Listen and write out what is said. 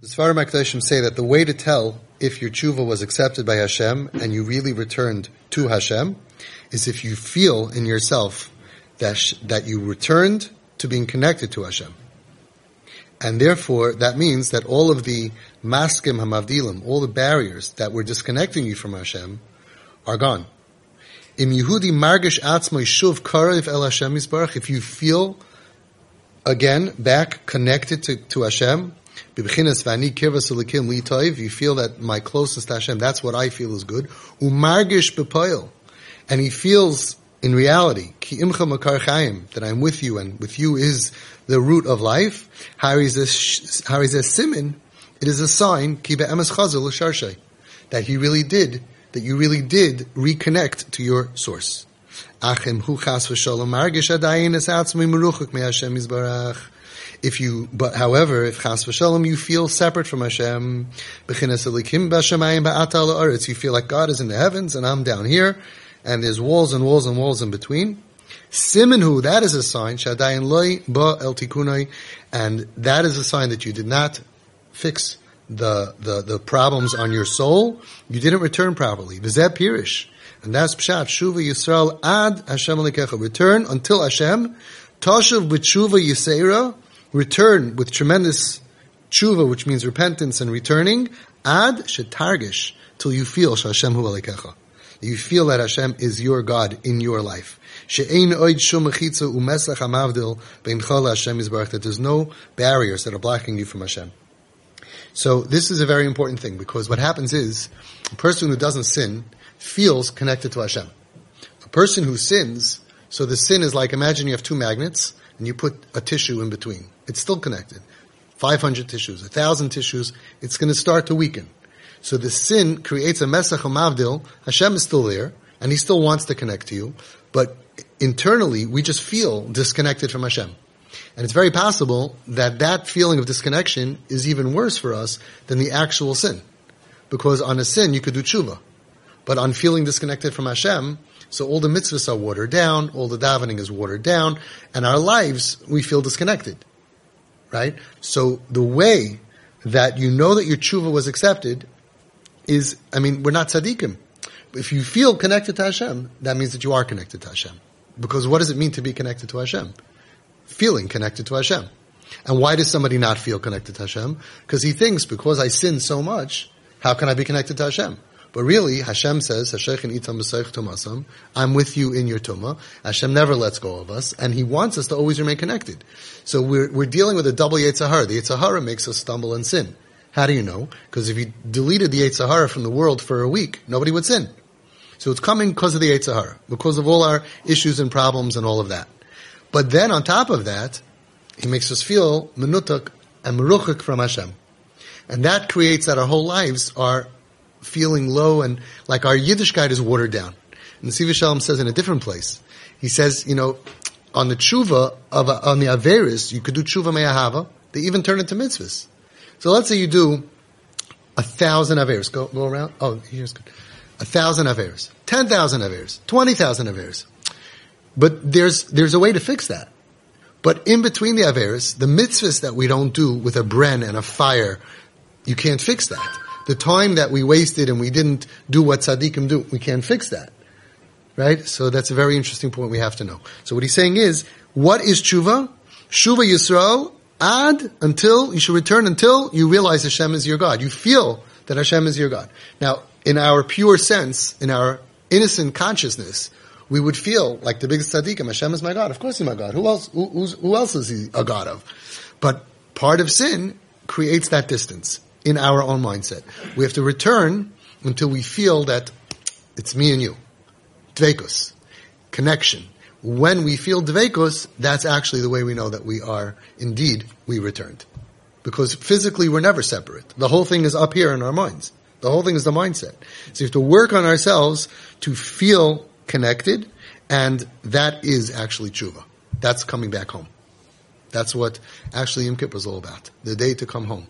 The Svarim HaKadoshim say that the way to tell if your tshuva was accepted by Hashem and you really returned to Hashem is if you feel in yourself that, that you returned to being connected to Hashem. And therefore, that means that all of the maskim hamavdilim, all the barriers that were disconnecting you from Hashem, are gone. Im Yehudi margish atzmo shuv karev el Hashem if you feel again back connected to, to Hashem, you feel that my closest to Hashem, that's what I feel is good. Umargish bepoil. And he feels in reality, that I'm with you and with you is the root of life. Harizah simin, it is a sign, that he really did, that you really did reconnect to your source. If you, but however, if chas v'shalom you feel separate from Hashem, you feel like God is in the heavens and I'm down here, and there's walls and walls and walls in between. Siminhu, that is a sign, shadayin loy ba el tikunai, and that is a sign that you did not fix the, the, the problems on your soul. You didn't return properly. V'zeh pirish. And that's pshat, shuva Yisrael ad Hashem alikecha. Return until Hashem. Tashav b'tshuva Yisera return with tremendous tshuva, which means repentance and returning, ad shetargish, till you feel Hashem hu alekecha. You feel that Hashem is your God in your life. She'ein oid shum mechitza umesach hamavdil Hashem that there's no barriers that are blocking you from Hashem. So this is a very important thing because what happens is a person who doesn't sin feels connected to Hashem. A person who sins, so the sin is like imagine you have two magnets and you put a tissue in between. It's still connected. 500 tissues, 1,000 tissues, it's going to start to weaken. So the sin creates a mesach mavdil. Hashem is still there, and He still wants to connect to you, but internally we just feel disconnected from Hashem. And it's very possible that that feeling of disconnection is even worse for us than the actual sin. Because on a sin you could do tshuva. But on feeling disconnected from Hashem, so all the mitzvahs are watered down, all the davening is watered down, and our lives, we feel disconnected. Right? So the way that you know that your tshuva was accepted is, I mean, we're not tzaddikim. If you feel connected to Hashem, that means that you are connected to Hashem. Because what does it mean to be connected to Hashem? Feeling connected to Hashem. And why does somebody not feel connected to Hashem? Because he thinks, because I sin so much, how can I be connected to Hashem? But really, Hashem says, I'm with you in your tumah. Hashem never lets go of us, and He wants us to always remain connected. So we're, we're dealing with a double Yetzer The Yetzer makes us stumble and sin. How do you know? Because if you deleted the Yetzer Hara from the world for a week, nobody would sin. So it's coming because of the Yetzer Hara, because of all our issues and problems and all of that. But then on top of that, He makes us feel menutak and meruchik from Hashem. And that creates that our whole lives are feeling low and like our Yiddish Yiddishkeit is watered down. And the Shalom says in a different place, he says, you know, on the tshuva of on the averis, you could do tshuva me'ahava. They even turn into mitzvahs. So let's say you do a thousand averis. Go go around. Oh, here's good. A thousand averis, ten thousand averis, twenty thousand averis. But there's there's a way to fix that. But in between the averis, the mitzvahs that we don't do with a bren and a fire, you can't fix that the time that we wasted and we didn't do what tzaddikim do, we can't fix that. Right? So that's a very interesting point we have to know. So what he's saying is, what is tshuva? Shuva Yisrael, ad, until, you should return until you realize Hashem is your God. You feel that Hashem is your God. Now, in our pure sense, in our innocent consciousness, we would feel like the biggest tzaddikim, Hashem is my God. Of course he's my God. Who else, who, who else is he a God of? But part of sin creates that distance in our own mindset. We have to return until we feel that it's me and you. Dveikus. Connection. When we feel dveikus, that's actually the way we know that we are, indeed, we returned. Because physically we're never separate. The whole thing is up here in our minds. The whole thing is the mindset. So you have to work on ourselves to feel connected, and that is actually tshuva. That's coming back home. That's what actually Yom Kippur is all about. The day to come home.